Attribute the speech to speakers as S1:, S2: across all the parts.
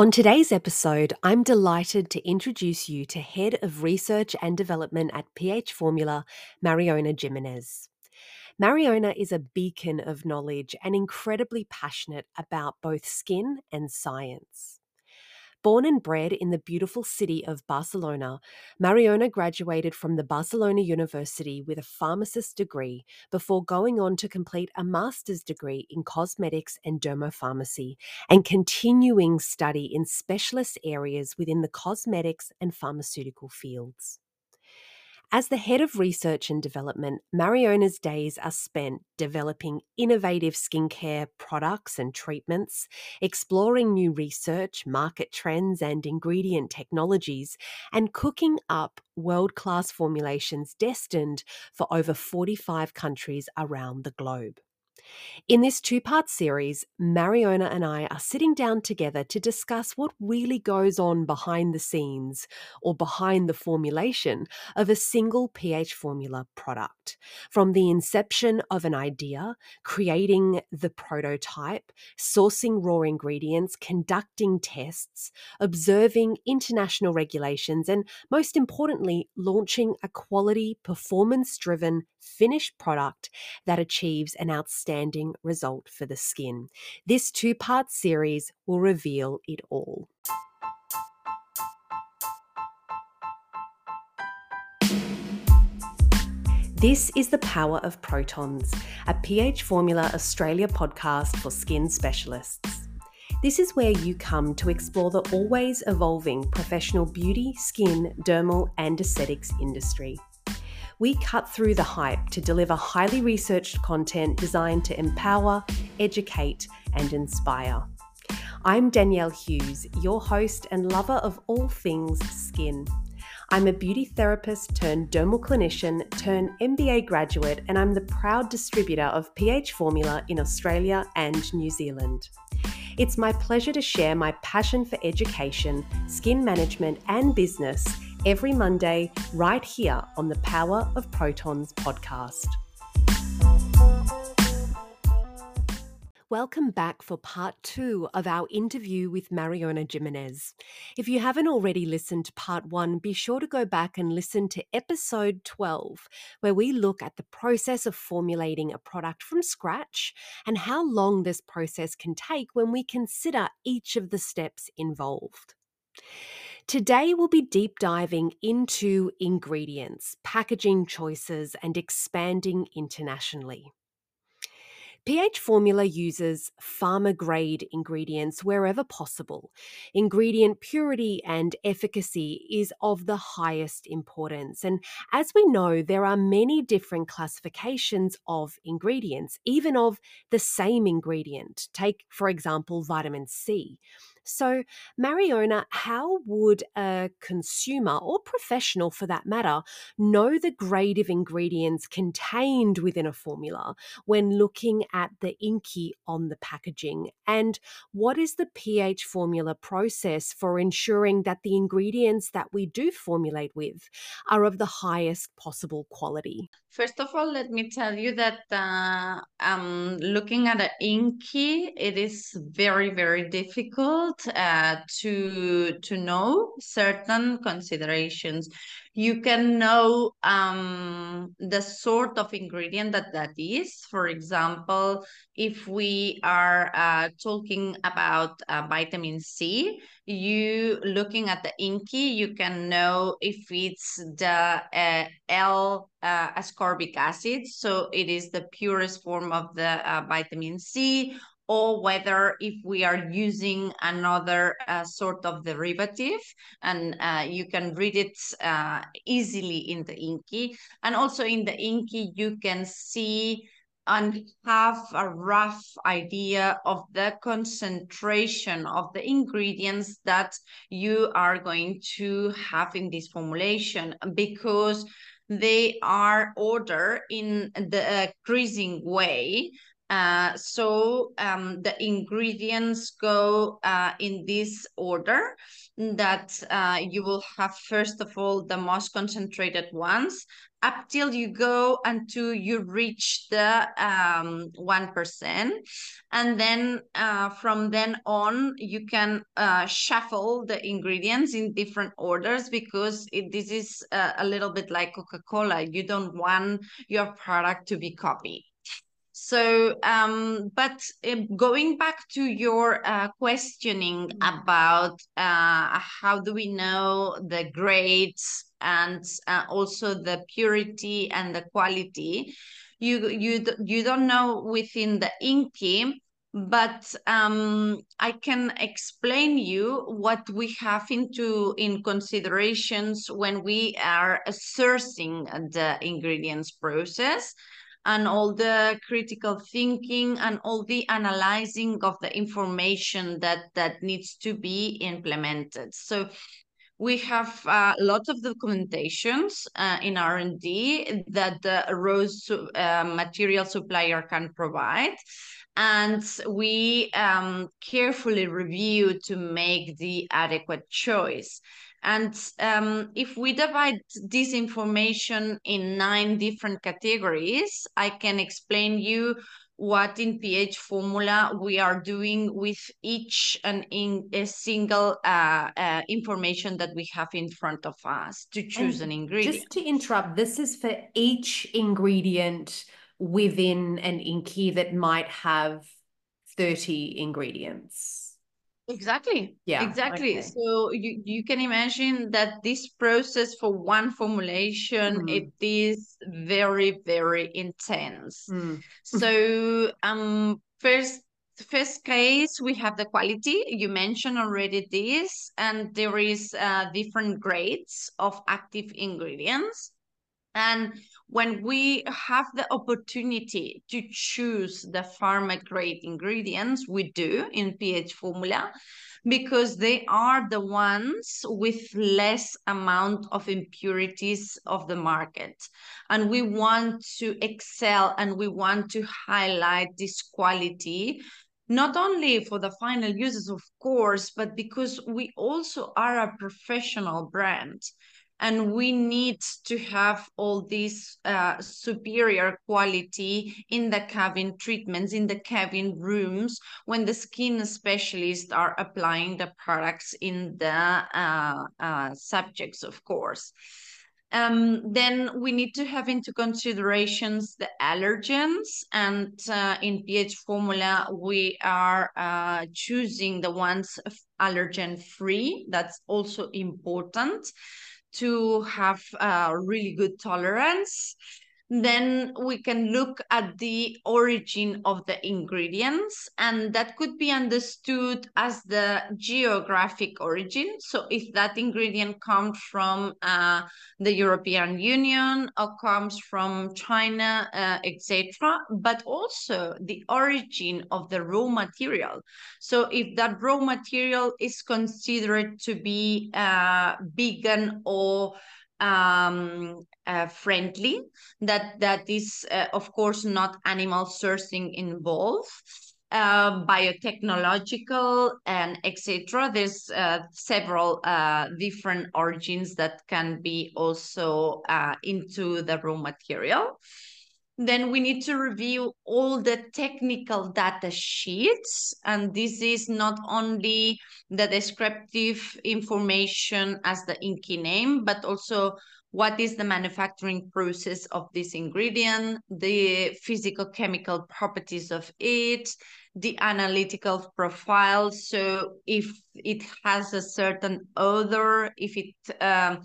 S1: On today's episode, I'm delighted to introduce you to Head of Research and Development at PH Formula, Mariona Jimenez. Mariona is a beacon of knowledge and incredibly passionate about both skin and science. Born and bred in the beautiful city of Barcelona, Mariona graduated from the Barcelona University with a pharmacist degree before going on to complete a master's degree in cosmetics and dermopharmacy and continuing study in specialist areas within the cosmetics and pharmaceutical fields. As the head of research and development, Mariona's days are spent developing innovative skincare products and treatments, exploring new research, market trends, and ingredient technologies, and cooking up world class formulations destined for over 45 countries around the globe. In this two part series, Mariona and I are sitting down together to discuss what really goes on behind the scenes or behind the formulation of a single pH formula product. From the inception of an idea, creating the prototype, sourcing raw ingredients, conducting tests, observing international regulations, and most importantly, launching a quality, performance driven finished product that achieves an outstanding result for the skin. This two part series will reveal it all. This is The Power of Protons, a pH Formula Australia podcast for skin specialists. This is where you come to explore the always evolving professional beauty, skin, dermal, and aesthetics industry we cut through the hype to deliver highly researched content designed to empower, educate, and inspire. I'm Danielle Hughes, your host and lover of all things skin. I'm a beauty therapist turned dermal clinician turned MBA graduate, and I'm the proud distributor of pH Formula in Australia and New Zealand. It's my pleasure to share my passion for education, skin management, and business every Monday right here on the Power of Protons podcast. Welcome back for part two of our interview with Mariona Jimenez. If you haven't already listened to part one, be sure to go back and listen to episode 12, where we look at the process of formulating a product from scratch and how long this process can take when we consider each of the steps involved. Today, we'll be deep diving into ingredients, packaging choices, and expanding internationally pH Formula uses pharma grade ingredients wherever possible. Ingredient purity and efficacy is of the highest importance. And as we know, there are many different classifications of ingredients, even of the same ingredient. Take, for example, vitamin C. So, Mariona, how would a consumer or professional for that matter know the grade of ingredients contained within a formula when looking at the INCI on the packaging? And what is the pH formula process for ensuring that the ingredients that we do formulate with are of the highest possible quality?
S2: First of all, let me tell you that uh, um, looking at an INCI, it is very, very difficult uh, to to know certain considerations you can know um, the sort of ingredient that that is. For example, if we are uh, talking about uh, vitamin C, you looking at the INCI, you can know if it's the uh, L uh, ascorbic acid, so it is the purest form of the uh, vitamin C, or whether if we are using another uh, sort of derivative and uh, you can read it uh, easily in the INCI. And also in the INCI, you can see and have a rough idea of the concentration of the ingredients that you are going to have in this formulation because they are ordered in the uh, increasing way Uh, so um, the ingredients go uh, in this order that uh, you will have first of all the most concentrated ones up till you go until you reach the um, 1%. And then uh, from then on, you can uh, shuffle the ingredients in different orders because it, this is uh, a little bit like Coca-Cola. You don't want your product to be copied. So, um, but uh, going back to your uh, questioning mm. about uh, how do we know the grades and uh, also the purity and the quality, you you you don't know within the INCI, but um, I can explain you what we have into in considerations when we are sourcing the ingredients process and all the critical thinking and all the analyzing of the information that that needs to be implemented so we have uh, lots of documentations uh, in R&D that the rose uh, material supplier can provide. And we um, carefully review to make the adequate choice. And um, if we divide this information in nine different categories, I can explain you what in pH formula we are doing with each and in a single uh, uh, information that we have in front of us to choose and an ingredient.
S1: Just to interrupt, this is for each ingredient within an INCI that might have 30 ingredients.
S2: Exactly. Yeah. Exactly. Okay. So you, you can imagine that this process for one formulation mm. it is very very intense. Mm. So um first first case we have the quality you mentioned already this and there is uh, different grades of active ingredients and when we have the opportunity to choose the pharma grade ingredients, we do in pH formula because they are the ones with less amount of impurities of the market. And we want to excel and we want to highlight this quality not only for the final users, of course, but because we also are a professional brand and we need to have all this uh, superior quality in the cabin treatments in the cabin rooms when the skin specialists are applying the products in the uh, uh, subjects of course. Um, then we need to have into considerations the allergens and uh, in pH formula we are uh, choosing the ones allergen free that's also important to have a really good tolerance then we can look at the origin of the ingredients and that could be understood as the geographic origin. So if that ingredient comes from uh, the european union or comes from china uh, etc but also the origin of the raw material. So if that raw material is considered to be uh, vegan or um, uh, friendly, that that is uh, of course not animal sourcing involved. Uh, biotechnological and etc. There's uh, several uh, different origins that can be also uh, into the raw material. Then we need to review all the technical data sheets. And this is not only the descriptive information as the INCI name, but also what is the manufacturing process of this ingredient, the physical chemical properties of it, the analytical profile. So if it has a certain odor, if it um,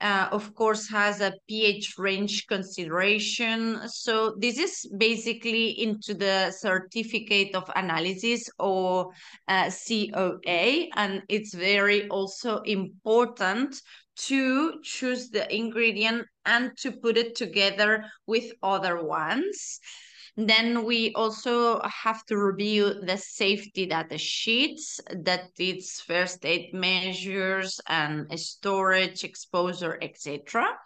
S2: uh, of course, has a pH range consideration. So this is basically into the certificate of analysis or uh, COA, and it's very also important to choose the ingredient and to put it together with other ones. Then we also have to review the safety data sheets that its first aid measures and storage, exposure, etc.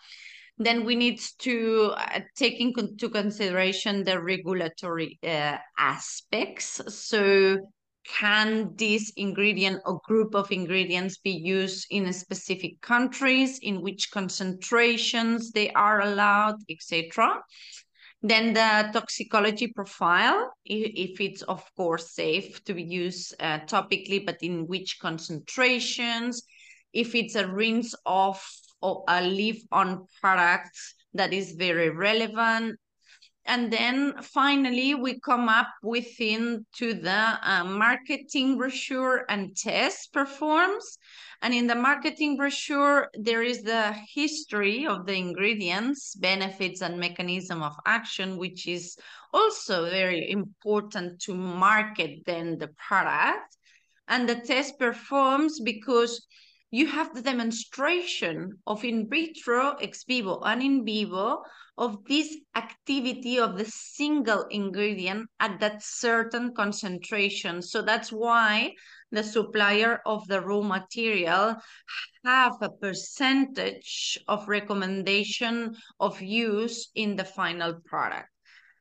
S2: then we need to uh, take into consideration the regulatory uh, aspects. So can this ingredient or group of ingredients be used in specific countries, in which concentrations they are allowed, etc. Then the toxicology profile, if it's of course safe to be used uh, topically, but in which concentrations, if it's a rinse off or a leave-on product that is very relevant, and then finally we come up within to the uh, marketing brochure and test performs. And in the marketing brochure there is the history of the ingredients benefits and mechanism of action which is also very important to market then the product. And the test performs because you have the demonstration of in vitro, ex vivo, and in vivo of this activity of the single ingredient at that certain concentration. So that's why the supplier of the raw material have a percentage of recommendation of use in the final product.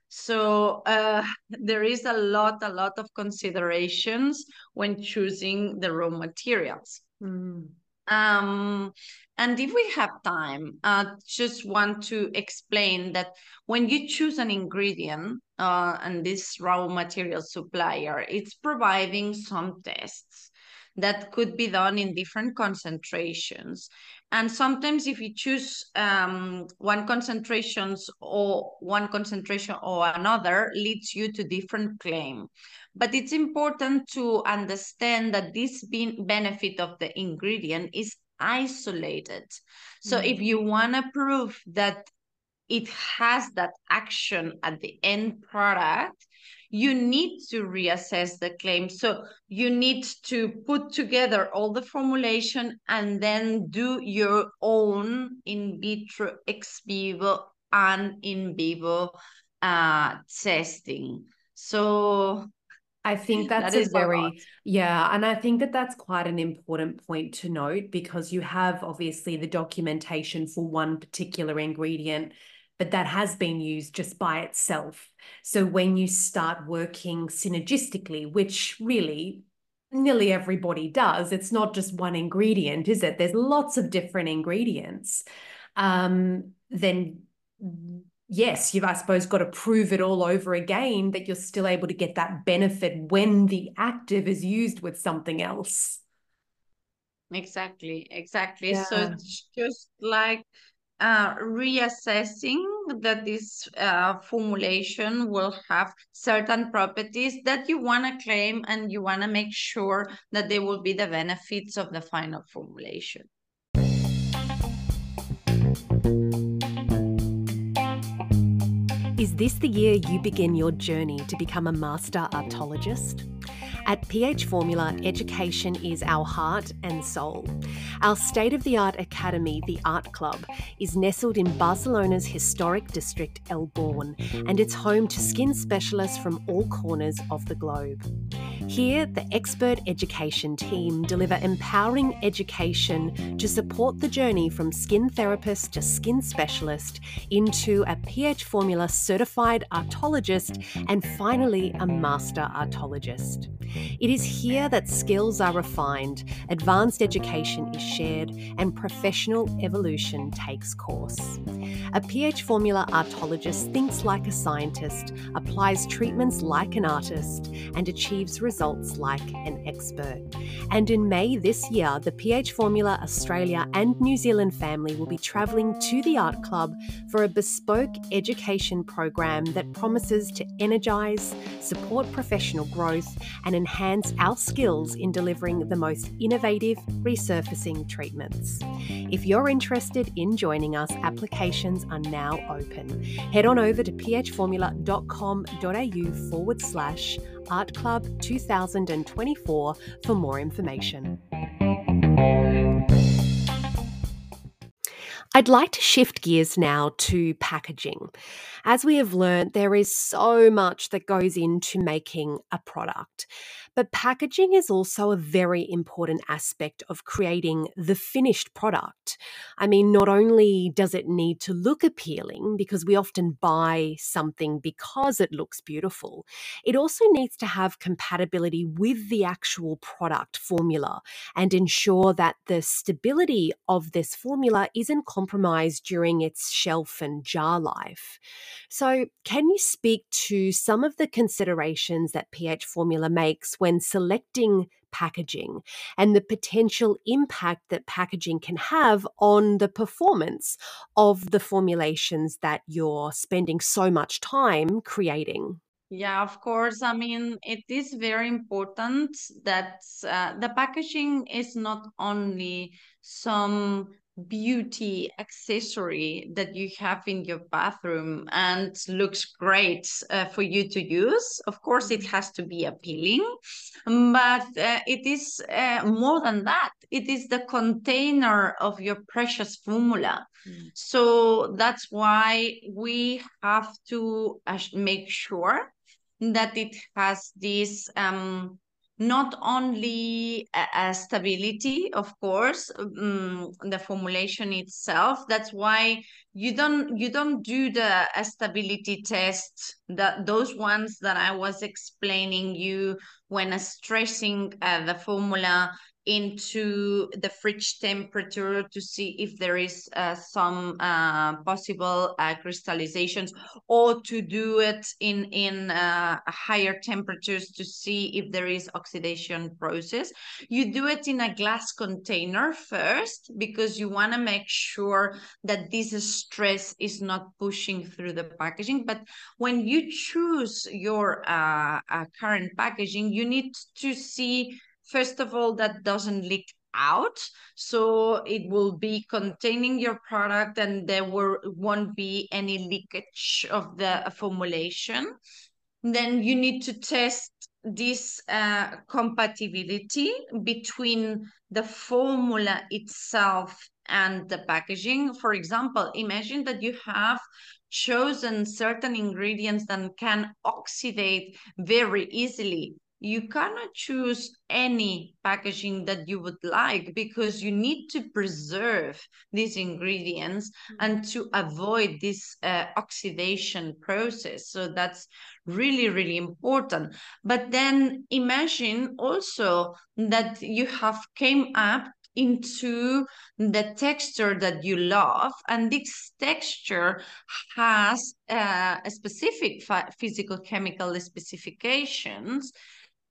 S2: So uh, there is a lot, a lot of considerations when choosing the raw materials. Mm. Um, and if we have time, I uh, just want to explain that when you choose an ingredient uh, and this raw material supplier, it's providing some tests that could be done in different concentrations. And sometimes if you choose um, one concentrations or one concentration or another leads you to different claim. But it's important to understand that this benefit of the ingredient is isolated. So mm-hmm. if you want to prove that it has that action at the end product, you need to reassess the claim. So you need to put together all the formulation and then do your own in vitro, ex vivo, and in vivo uh, testing. So
S1: I think that's that a very, yeah. And I think that that's quite an important point to note because you have obviously the documentation for one particular ingredient, but that has been used just by itself. So when you start working synergistically, which really nearly everybody does, it's not just one ingredient, is it? There's lots of different ingredients. Um, then yes, you've, I suppose, got to prove it all over again that you're still able to get that benefit when the active is used with something else.
S2: Exactly, exactly. Yeah. So it's just like uh, reassessing that this uh, formulation will have certain properties that you want to claim and you want to make sure that they will be the benefits of the final formulation.
S1: Is this the year you begin your journey to become a master artologist? At PH Formula, education is our heart and soul. Our state of the art academy, the Art Club, is nestled in Barcelona's historic district, El Born, and it's home to skin specialists from all corners of the globe. Here, the expert education team deliver empowering education to support the journey from skin therapist to skin specialist into a PH Formula certified artologist and finally a master artologist. It is here that skills are refined, advanced education is shared, and professional evolution takes course. A PH Formula artologist thinks like a scientist, applies treatments like an artist, and achieves results like an expert. And in May this year, the PH Formula Australia and New Zealand family will be travelling to the Art Club for a bespoke education program that promises to energise, support professional growth, and enhance our skills in delivering the most innovative resurfacing treatments. If you're interested in joining us, applications are now open. Head on over to phformula.com.au forward slash Art Club 2024 for more information. I'd like to shift gears now to packaging. As we have learned, there is so much that goes into making a product. But packaging is also a very important aspect of creating the finished product. I mean, not only does it need to look appealing, because we often buy something because it looks beautiful, it also needs to have compatibility with the actual product formula and ensure that the stability of this formula isn't compromised during its shelf and jar life. So, can you speak to some of the considerations that pH formula makes when selecting packaging and the potential impact that packaging can have on the performance of the formulations that you're spending so much time creating?
S2: Yeah, of course. I mean, it is very important that uh, the packaging is not only some beauty accessory that you have in your bathroom and looks great uh, for you to use. Of course, it has to be appealing, but uh, it is uh, more than that. It is the container of your precious formula. Mm. So that's why we have to uh, make sure that it has this um, not only a, stability, of course, um, the formulation itself. That's why you don't you don't do the stability test that those ones that I was explaining you when stressing uh, the formula into the fridge temperature to see if there is uh, some uh, possible uh, crystallizations or to do it in in uh, higher temperatures to see if there is oxidation process. You do it in a glass container first because you want to make sure that this stress is not pushing through the packaging. But when you choose your uh, uh, current packaging you need to see first of all, that doesn't leak out. So it will be containing your product and there will, won't be any leakage of the formulation. Then you need to test this uh, compatibility between the formula itself and the packaging. For example, imagine that you have chosen certain ingredients that can oxidate very easily you cannot choose any packaging that you would like because you need to preserve these ingredients mm-hmm. and to avoid this uh, oxidation process so that's really really important but then imagine also that you have came up into the texture that you love and this texture has uh, a specific physical chemical specifications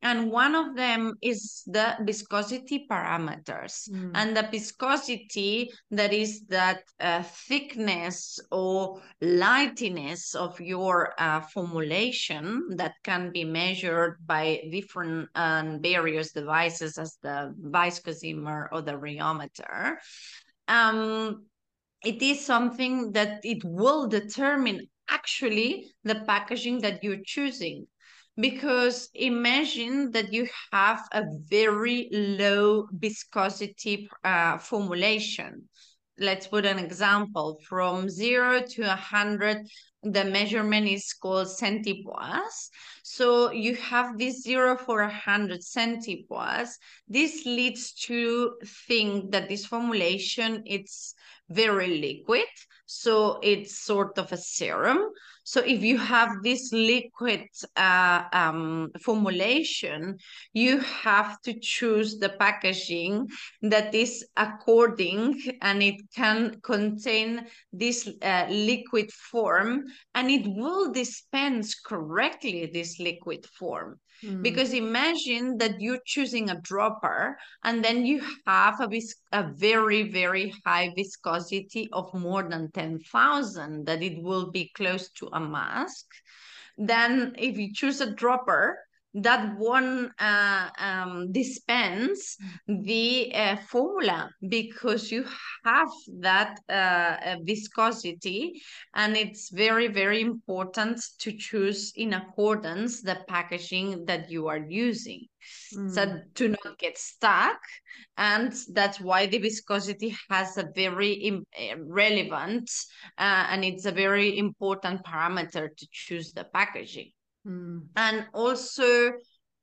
S2: and one of them is the viscosity parameters. Mm. and the viscosity that is that uh, thickness or lightness of your uh, formulation that can be measured by different um, various devices as the viscosimeter or the rheometer. Um, it is something that it will determine actually the packaging that you're choosing because imagine that you have a very low viscosity uh, formulation. Let's put an example from zero to a hundred. The measurement is called centipoise. So you have this zero for a hundred centipoise. This leads to think that this formulation it's very liquid. So it's sort of a serum. So if you have this liquid uh, um, formulation, you have to choose the packaging that is according and it can contain this uh, liquid form and it will dispense correctly this liquid form. Mm. Because imagine that you're choosing a dropper and then you have a, vis- a very, very high viscosity of more than 10,000, that it will be close to a mask. Then if you choose a dropper, that one uh, um, dispense the uh, formula because you have that uh, viscosity and it's very very important to choose in accordance the packaging that you are using. Mm. so to not get stuck and that's why the viscosity has a very eh, relevant uh, and it's a very important parameter to choose the packaging Mm. And also,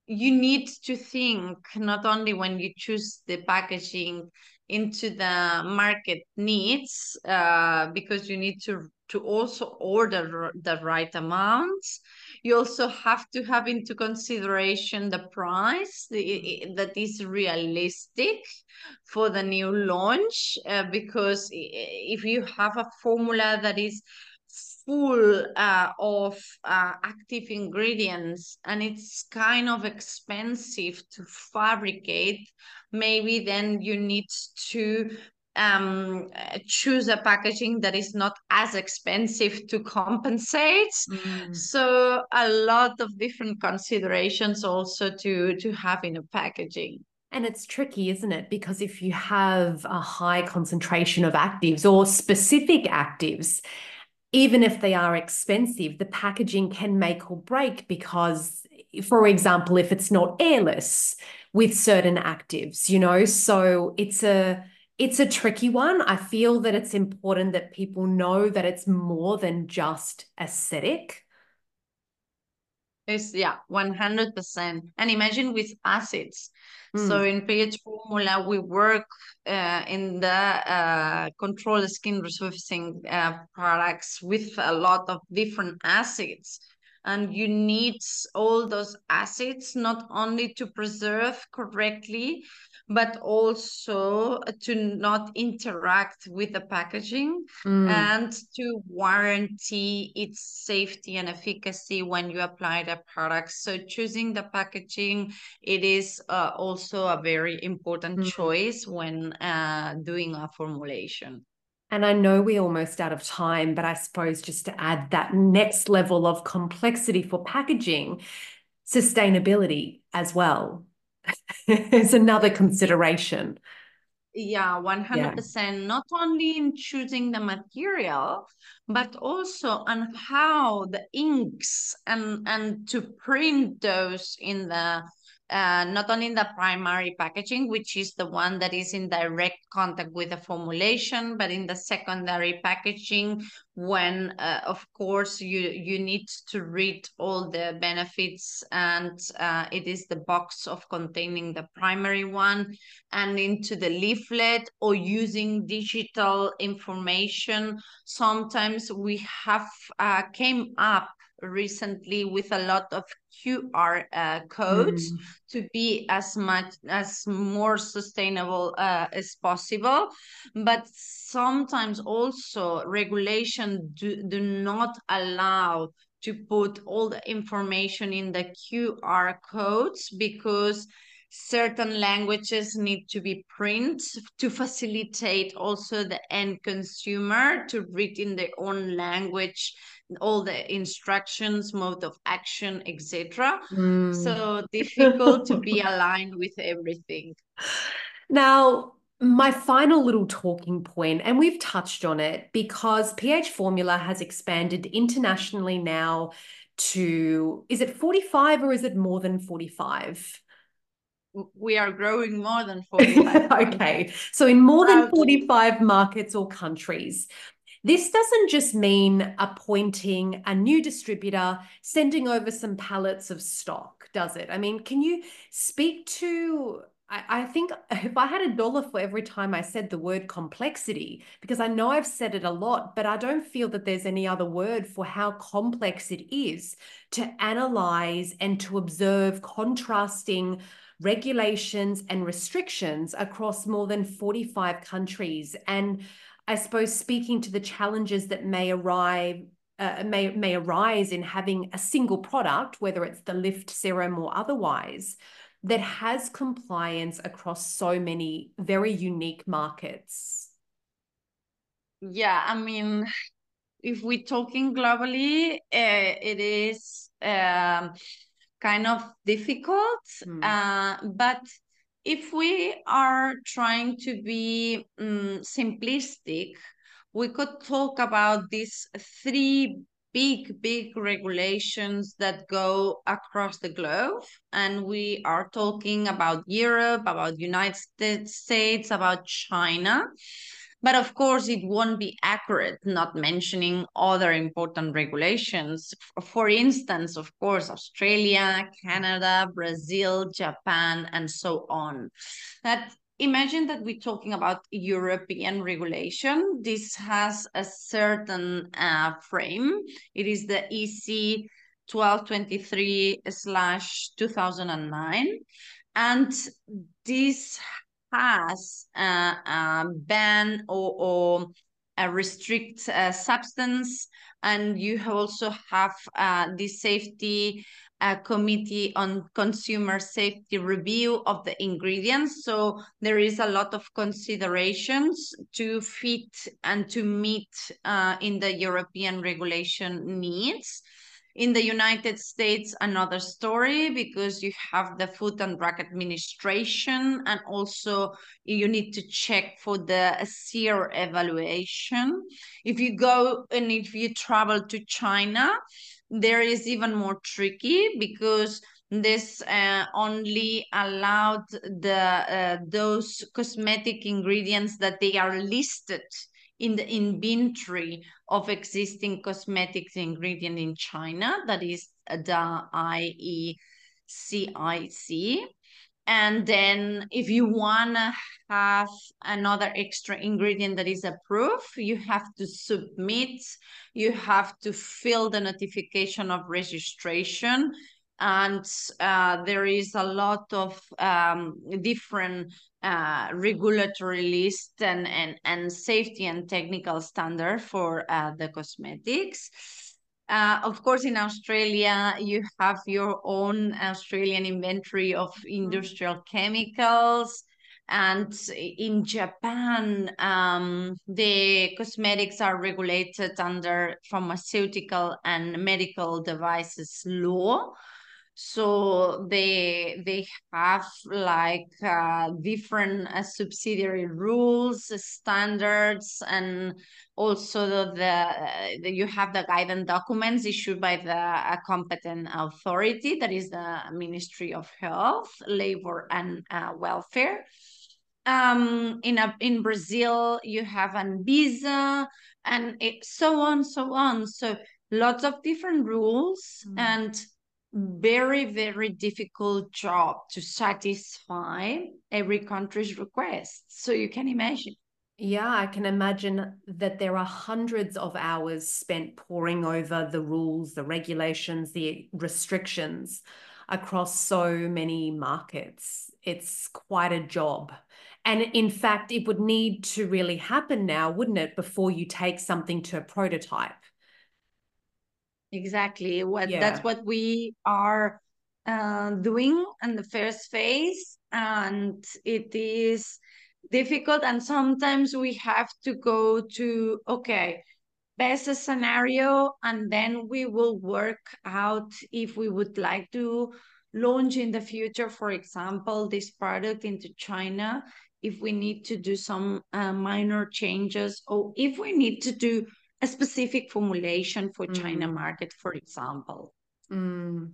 S2: you need to think not only when you choose the packaging into the market needs uh, because you need to to also order the right amounts you also have to have into consideration the price the, that is realistic for the new launch uh, because if you have a formula that is full uh, of uh, active ingredients and it's kind of expensive to fabricate maybe then you need to um, choose a packaging that is not as expensive to compensate. Mm. So a lot of different considerations also to to have in a packaging.
S1: And it's tricky, isn't it? Because if you have a high concentration of actives or specific actives, even if they are expensive, the packaging can make or break because, for example, if it's not airless with certain actives, you know, so it's a it's a tricky one. I feel that it's important that people know that it's more than just aesthetic.
S2: It's yeah, 100%. And imagine with acids. Mm. So in PH Formula, we work uh, in the uh, controlled skin resurfacing uh, products with a lot of different acids and you need all those acids not only to preserve correctly but also to not interact with the packaging mm. and to warranty its safety and efficacy when you apply the product so choosing the packaging it is uh, also a very important mm. choice when uh, doing a formulation
S1: and I know we're almost out of time, but I suppose just to add that next level of complexity for packaging, sustainability as well is another consideration.
S2: Yeah, 100%. Yeah. Not only in choosing the material, but also on how the inks and, and to print those in the uh, not only in the primary packaging, which is the one that is in direct contact with the formulation, but in the secondary packaging, when uh, of course you you need to read all the benefits and uh, it is the box of containing the primary one and into the leaflet or using digital information. Sometimes we have uh, came up recently with a lot of QR uh, codes mm. to be as much as more sustainable uh, as possible. But sometimes also regulation do, do not allow to put all the information in the QR codes because certain languages need to be print to facilitate also the end consumer to read in their own language all the instructions mode of action etc mm. so difficult to be aligned with everything
S1: now my final little talking point, and we've touched on it because PH Formula has expanded internationally now to, is it 45 or is it more than 45?
S2: we are growing more than 45.
S1: okay. So in more than 45 markets or countries. This doesn't just mean appointing a new distributor, sending over some pallets of stock, does it? I mean, can you speak to I, I think if I had a dollar for every time I said the word complexity, because I know I've said it a lot, but I don't feel that there's any other word for how complex it is to analyze and to observe contrasting regulations and restrictions across more than 45 countries. And I suppose speaking to the challenges that may arrive uh, may may arise in having a single product, whether it's the lift serum or otherwise, that has compliance across so many very unique markets.
S2: Yeah, I mean, if we're talking globally, uh, it is um, kind of difficult. Mm. Uh, but if we are trying to be um, simplistic, we could talk about these three big, big regulations that go across the globe. And we are talking about Europe, about United States, about China. But of course it won't be accurate not mentioning other important regulations. For instance of course australia canada brazil japan and so on. That imagine that we're talking about european regulation. This has a certain uh, frame. It is the ec 1223 slash 2009 and this has a, a ban or, or a restrict uh, substance. And you also have uh, the safety uh, committee on consumer safety review of the ingredients. So there is a lot of considerations to fit and to meet uh, in the european regulation needs in the United States, another story because you have the Food and Drug Administration, and also you need to check for the CIR evaluation. If you go and if you travel to China, there is even more tricky because this uh, only allowed the uh, those cosmetic ingredients that they are listed in the inventory of existing cosmetics ingredient in China, that is the IECIC. And then if you want to have another extra ingredient that is approved, you have to submit, you have to fill the notification of registration, and uh, there is a lot of um, different uh, regulatory list and, and, and safety and technical standard for uh, the cosmetics. Uh, of course, in Australia, you have your own Australian inventory of mm-hmm. industrial chemicals. And in Japan, um, the cosmetics are regulated under pharmaceutical and medical devices law so they they have like uh, different uh, subsidiary rules standards and also the, the, uh, the, you have the guidance documents issued by the uh, competent authority that is the ministry of health labor and uh, welfare um, in a, in brazil you have ANVISA and it, so on so on so lots of different rules mm. and very very difficult job to satisfy every country's request so you can imagine
S1: yeah, I can imagine that there are hundreds of hours spent poring over the rules, the regulations, the restrictions across so many markets. It's quite a job. And in fact, it would need to really happen now, wouldn't it, before you take something to a prototype?
S2: Exactly. What yeah. that's what we are uh, doing in the first phase, and it is difficult. And sometimes we have to go to okay, best scenario, and then we will work out if we would like to launch in the future, for example, this product into China. If we need to do some uh, minor changes, or if we need to do a specific formulation for mm. China market, for example.
S1: Mm.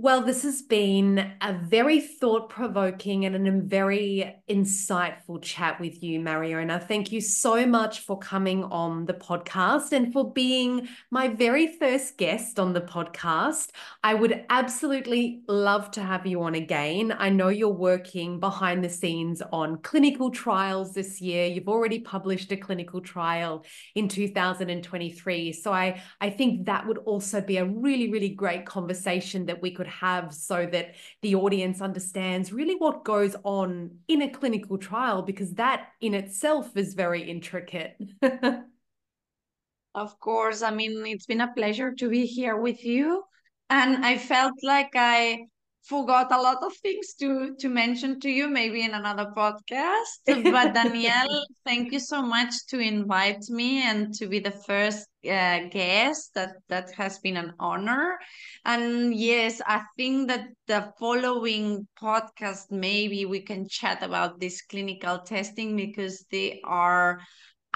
S1: Well, this has been a very thought provoking and a very insightful chat with you, Mariona. Thank you so much for coming on the podcast and for being my very first guest on the podcast. I would absolutely love to have you on again. I know you're working behind the scenes on clinical trials this year. You've already published a clinical trial in 2023. So I, I think that would also be a really, really great conversation that we could have so that the audience understands really what goes on in a clinical trial because that in itself is very intricate.
S2: of course. I mean, it's been a pleasure to be here with you. And I felt like I forgot a lot of things to to mention to you maybe in another podcast. But danielle thank you so much to invite me and to be the first uh, guest. That that has been an honor. And yes i think that the following podcast maybe we can chat about this clinical testing because they are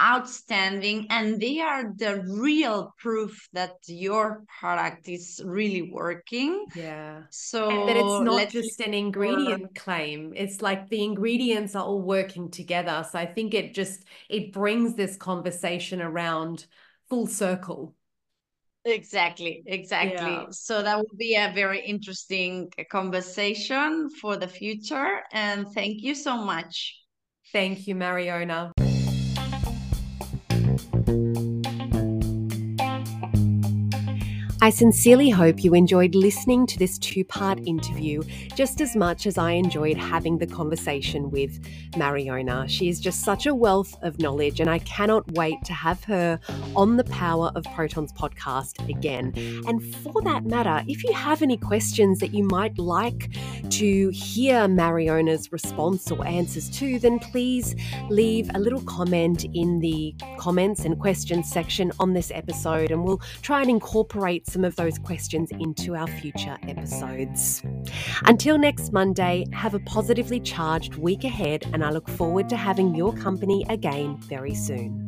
S2: outstanding and they are the real proof that your product is really working.
S1: Yeah.
S2: So
S1: and that it's not just an ingredient claim it's like the ingredients are all working together. So i think it just it brings this conversation around full circle.
S2: Exactly exactly. Yeah. so that will be a very interesting conversation for the future and thank you so much.
S1: Thank you mariona I sincerely hope you enjoyed listening to this two part interview just as much as I enjoyed having the conversation with Mariona. She is just such a wealth of knowledge, and I cannot wait to have her on the Power of Protons podcast again. And for that matter, if you have any questions that you might like to hear Mariona's response or answers to, then please leave a little comment in the comments and questions section on this episode, and we'll try and incorporate some of those questions into our future episodes. Until next Monday, have a positively charged week ahead, and I look forward to having your company again very soon.